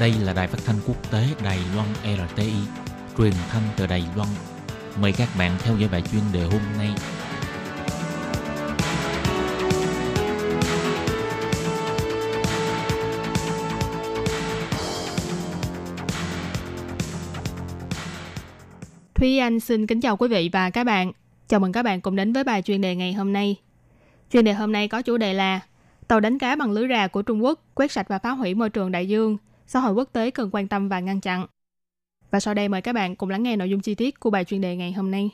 Đây là đài phát thanh quốc tế Đài Loan RTI, truyền thanh từ Đài Loan. Mời các bạn theo dõi bài chuyên đề hôm nay. Thúy Anh xin kính chào quý vị và các bạn. Chào mừng các bạn cùng đến với bài chuyên đề ngày hôm nay. Chuyên đề hôm nay có chủ đề là Tàu đánh cá bằng lưới rà của Trung Quốc quét sạch và phá hủy môi trường đại dương, xã hội quốc tế cần quan tâm và ngăn chặn. Và sau đây mời các bạn cùng lắng nghe nội dung chi tiết của bài chuyên đề ngày hôm nay.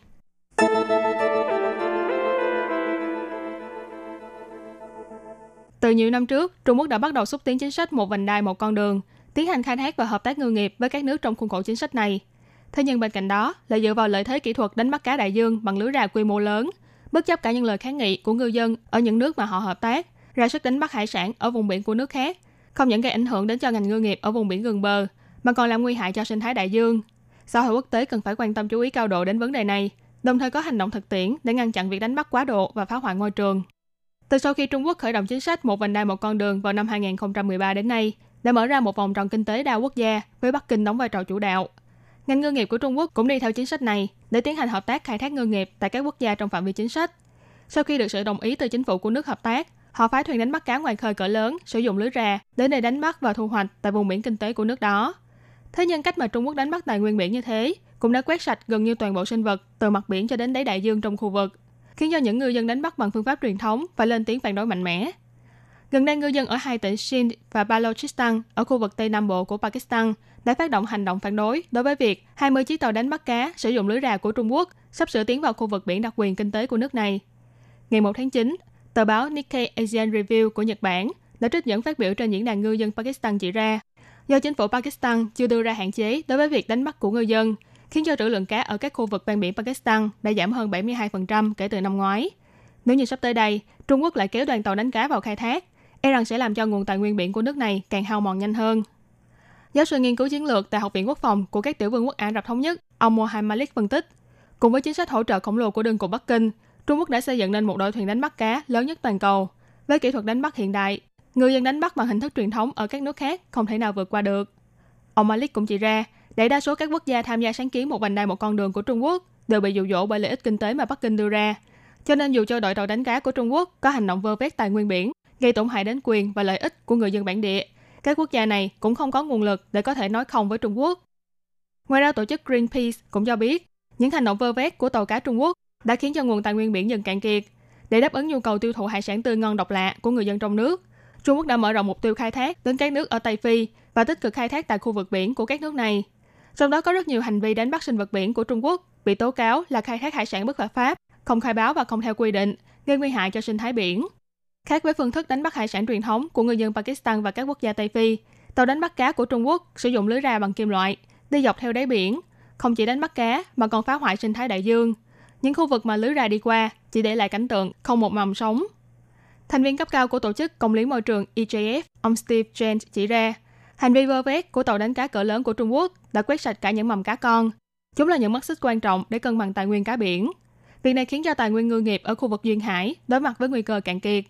Từ nhiều năm trước, Trung Quốc đã bắt đầu xúc tiến chính sách một vành đai một con đường, tiến hành khai thác và hợp tác ngư nghiệp với các nước trong khuôn khổ chính sách này. Thế nhưng bên cạnh đó lại dựa vào lợi thế kỹ thuật đánh bắt cá đại dương bằng lưới rà quy mô lớn, bất chấp cả những lời kháng nghị của ngư dân ở những nước mà họ hợp tác, ra sức đánh bắt hải sản ở vùng biển của nước khác, không những gây ảnh hưởng đến cho ngành ngư nghiệp ở vùng biển gần bờ, mà còn làm nguy hại cho sinh thái đại dương. Xã hội quốc tế cần phải quan tâm chú ý cao độ đến vấn đề này, đồng thời có hành động thực tiễn để ngăn chặn việc đánh bắt quá độ và phá hoại môi trường. Từ sau khi Trung Quốc khởi động chính sách một vành đai một con đường vào năm 2013 đến nay, đã mở ra một vòng tròn kinh tế đa quốc gia với Bắc Kinh đóng vai trò chủ đạo. Ngành ngư nghiệp của Trung Quốc cũng đi theo chính sách này để tiến hành hợp tác khai thác ngư nghiệp tại các quốc gia trong phạm vi chính sách. Sau khi được sự đồng ý từ chính phủ của nước hợp tác, họ phái thuyền đánh bắt cá ngoài khơi cỡ lớn sử dụng lưới rà đến để đánh bắt và thu hoạch tại vùng biển kinh tế của nước đó. Thế nhưng cách mà Trung Quốc đánh bắt tài nguyên biển như thế cũng đã quét sạch gần như toàn bộ sinh vật từ mặt biển cho đến đáy đại dương trong khu vực, khiến cho những ngư dân đánh bắt bằng phương pháp truyền thống phải lên tiếng phản đối mạnh mẽ. Gần đây, ngư dân ở hai tỉnh Sindh và Balochistan ở khu vực Tây Nam Bộ của Pakistan đã phát động hành động phản đối đối với việc 20 chiếc tàu đánh bắt cá sử dụng lưới rà của Trung Quốc sắp sửa tiến vào khu vực biển đặc quyền kinh tế của nước này. Ngày 1 tháng 9, tờ báo Nikkei Asian Review của Nhật Bản đã trích dẫn phát biểu trên diễn đàn ngư dân Pakistan chỉ ra, do chính phủ Pakistan chưa đưa ra hạn chế đối với việc đánh bắt của ngư dân, khiến cho trữ lượng cá ở các khu vực ven biển Pakistan đã giảm hơn 72% kể từ năm ngoái. Nếu như sắp tới đây, Trung Quốc lại kéo đoàn tàu đánh cá vào khai thác, e rằng sẽ làm cho nguồn tài nguyên biển của nước này càng hao mòn nhanh hơn. Giáo sư nghiên cứu chiến lược tại Học viện Quốc phòng của các tiểu vương quốc Ả Rập Thống Nhất, ông Mohammed Malik phân tích, cùng với chính sách hỗ trợ khổng lồ của đơn cục Bắc Kinh, Trung Quốc đã xây dựng nên một đội thuyền đánh bắt cá lớn nhất toàn cầu. Với kỹ thuật đánh bắt hiện đại, người dân đánh bắt bằng hình thức truyền thống ở các nước khác không thể nào vượt qua được. Ông Malik cũng chỉ ra, đại đa số các quốc gia tham gia sáng kiến một vành đai một con đường của Trung Quốc đều bị dụ dỗ bởi lợi ích kinh tế mà Bắc Kinh đưa ra. Cho nên dù cho đội tàu đánh cá của Trung Quốc có hành động vơ vét tài nguyên biển, gây tổn hại đến quyền và lợi ích của người dân bản địa, các quốc gia này cũng không có nguồn lực để có thể nói không với Trung Quốc. Ngoài ra, tổ chức Greenpeace cũng cho biết, những hành động vơ vét của tàu cá Trung Quốc đã khiến cho nguồn tài nguyên biển dần cạn kiệt. Để đáp ứng nhu cầu tiêu thụ hải sản tươi ngon độc lạ của người dân trong nước, Trung Quốc đã mở rộng mục tiêu khai thác đến các nước ở Tây Phi và tích cực khai thác tại khu vực biển của các nước này. Trong đó có rất nhiều hành vi đánh bắt sinh vật biển của Trung Quốc bị tố cáo là khai thác hải sản bất hợp pháp, không khai báo và không theo quy định, gây nguy hại cho sinh thái biển. Khác với phương thức đánh bắt hải sản truyền thống của người dân Pakistan và các quốc gia Tây Phi, tàu đánh bắt cá của Trung Quốc sử dụng lưới ra bằng kim loại, đi dọc theo đáy biển, không chỉ đánh bắt cá mà còn phá hoại sinh thái đại dương. Những khu vực mà lưới rà đi qua chỉ để lại cảnh tượng không một mầm sống. Thành viên cấp cao của tổ chức công lý môi trường EJF, ông Steve James chỉ ra, hành vi vơ vét của tàu đánh cá cỡ lớn của Trung Quốc đã quét sạch cả những mầm cá con. Chúng là những mắt xích quan trọng để cân bằng tài nguyên cá biển. Việc này khiến cho tài nguyên ngư nghiệp ở khu vực duyên hải đối mặt với nguy cơ cạn kiệt.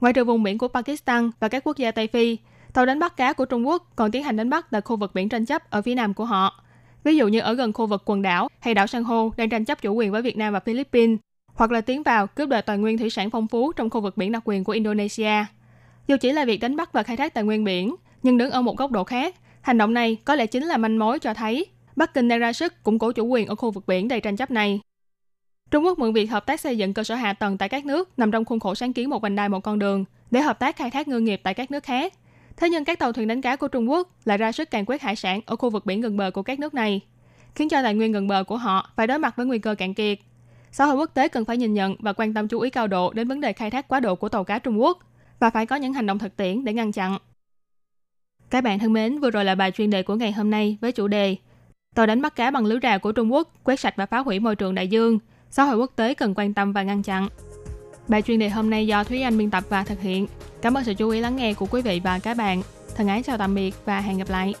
Ngoài trừ vùng biển của Pakistan và các quốc gia Tây Phi, tàu đánh bắt cá của Trung Quốc còn tiến hành đánh bắt tại khu vực biển tranh chấp ở phía nam của họ. Ví dụ như ở gần khu vực quần đảo hay đảo san hô đang tranh chấp chủ quyền với Việt Nam và Philippines, hoặc là tiến vào cướp đoạt tài nguyên thủy sản phong phú trong khu vực biển đặc quyền của Indonesia. Dù chỉ là việc đánh bắt và khai thác tài nguyên biển, nhưng đứng ở một góc độ khác, hành động này có lẽ chính là manh mối cho thấy Bắc Kinh đang ra sức củng cố chủ quyền ở khu vực biển đầy tranh chấp này. Trung Quốc mượn việc hợp tác xây dựng cơ sở hạ tầng tại các nước nằm trong khuôn khổ sáng kiến một vành đai một con đường để hợp tác khai thác ngư nghiệp tại các nước khác. Thế nhưng các tàu thuyền đánh cá của Trung Quốc lại ra sức càn quét hải sản ở khu vực biển gần bờ của các nước này, khiến cho tài nguyên gần bờ của họ phải đối mặt với nguy cơ cạn kiệt. Xã hội quốc tế cần phải nhìn nhận và quan tâm chú ý cao độ đến vấn đề khai thác quá độ của tàu cá Trung Quốc và phải có những hành động thực tiễn để ngăn chặn. Các bạn thân mến, vừa rồi là bài chuyên đề của ngày hôm nay với chủ đề Tàu đánh bắt cá bằng lưới rà của Trung Quốc quét sạch và phá hủy môi trường đại dương – xã hội quốc tế cần quan tâm và ngăn chặn. Bài chuyên đề hôm nay do Thúy Anh biên tập và thực hiện. Cảm ơn sự chú ý lắng nghe của quý vị và các bạn. Thân ái chào tạm biệt và hẹn gặp lại.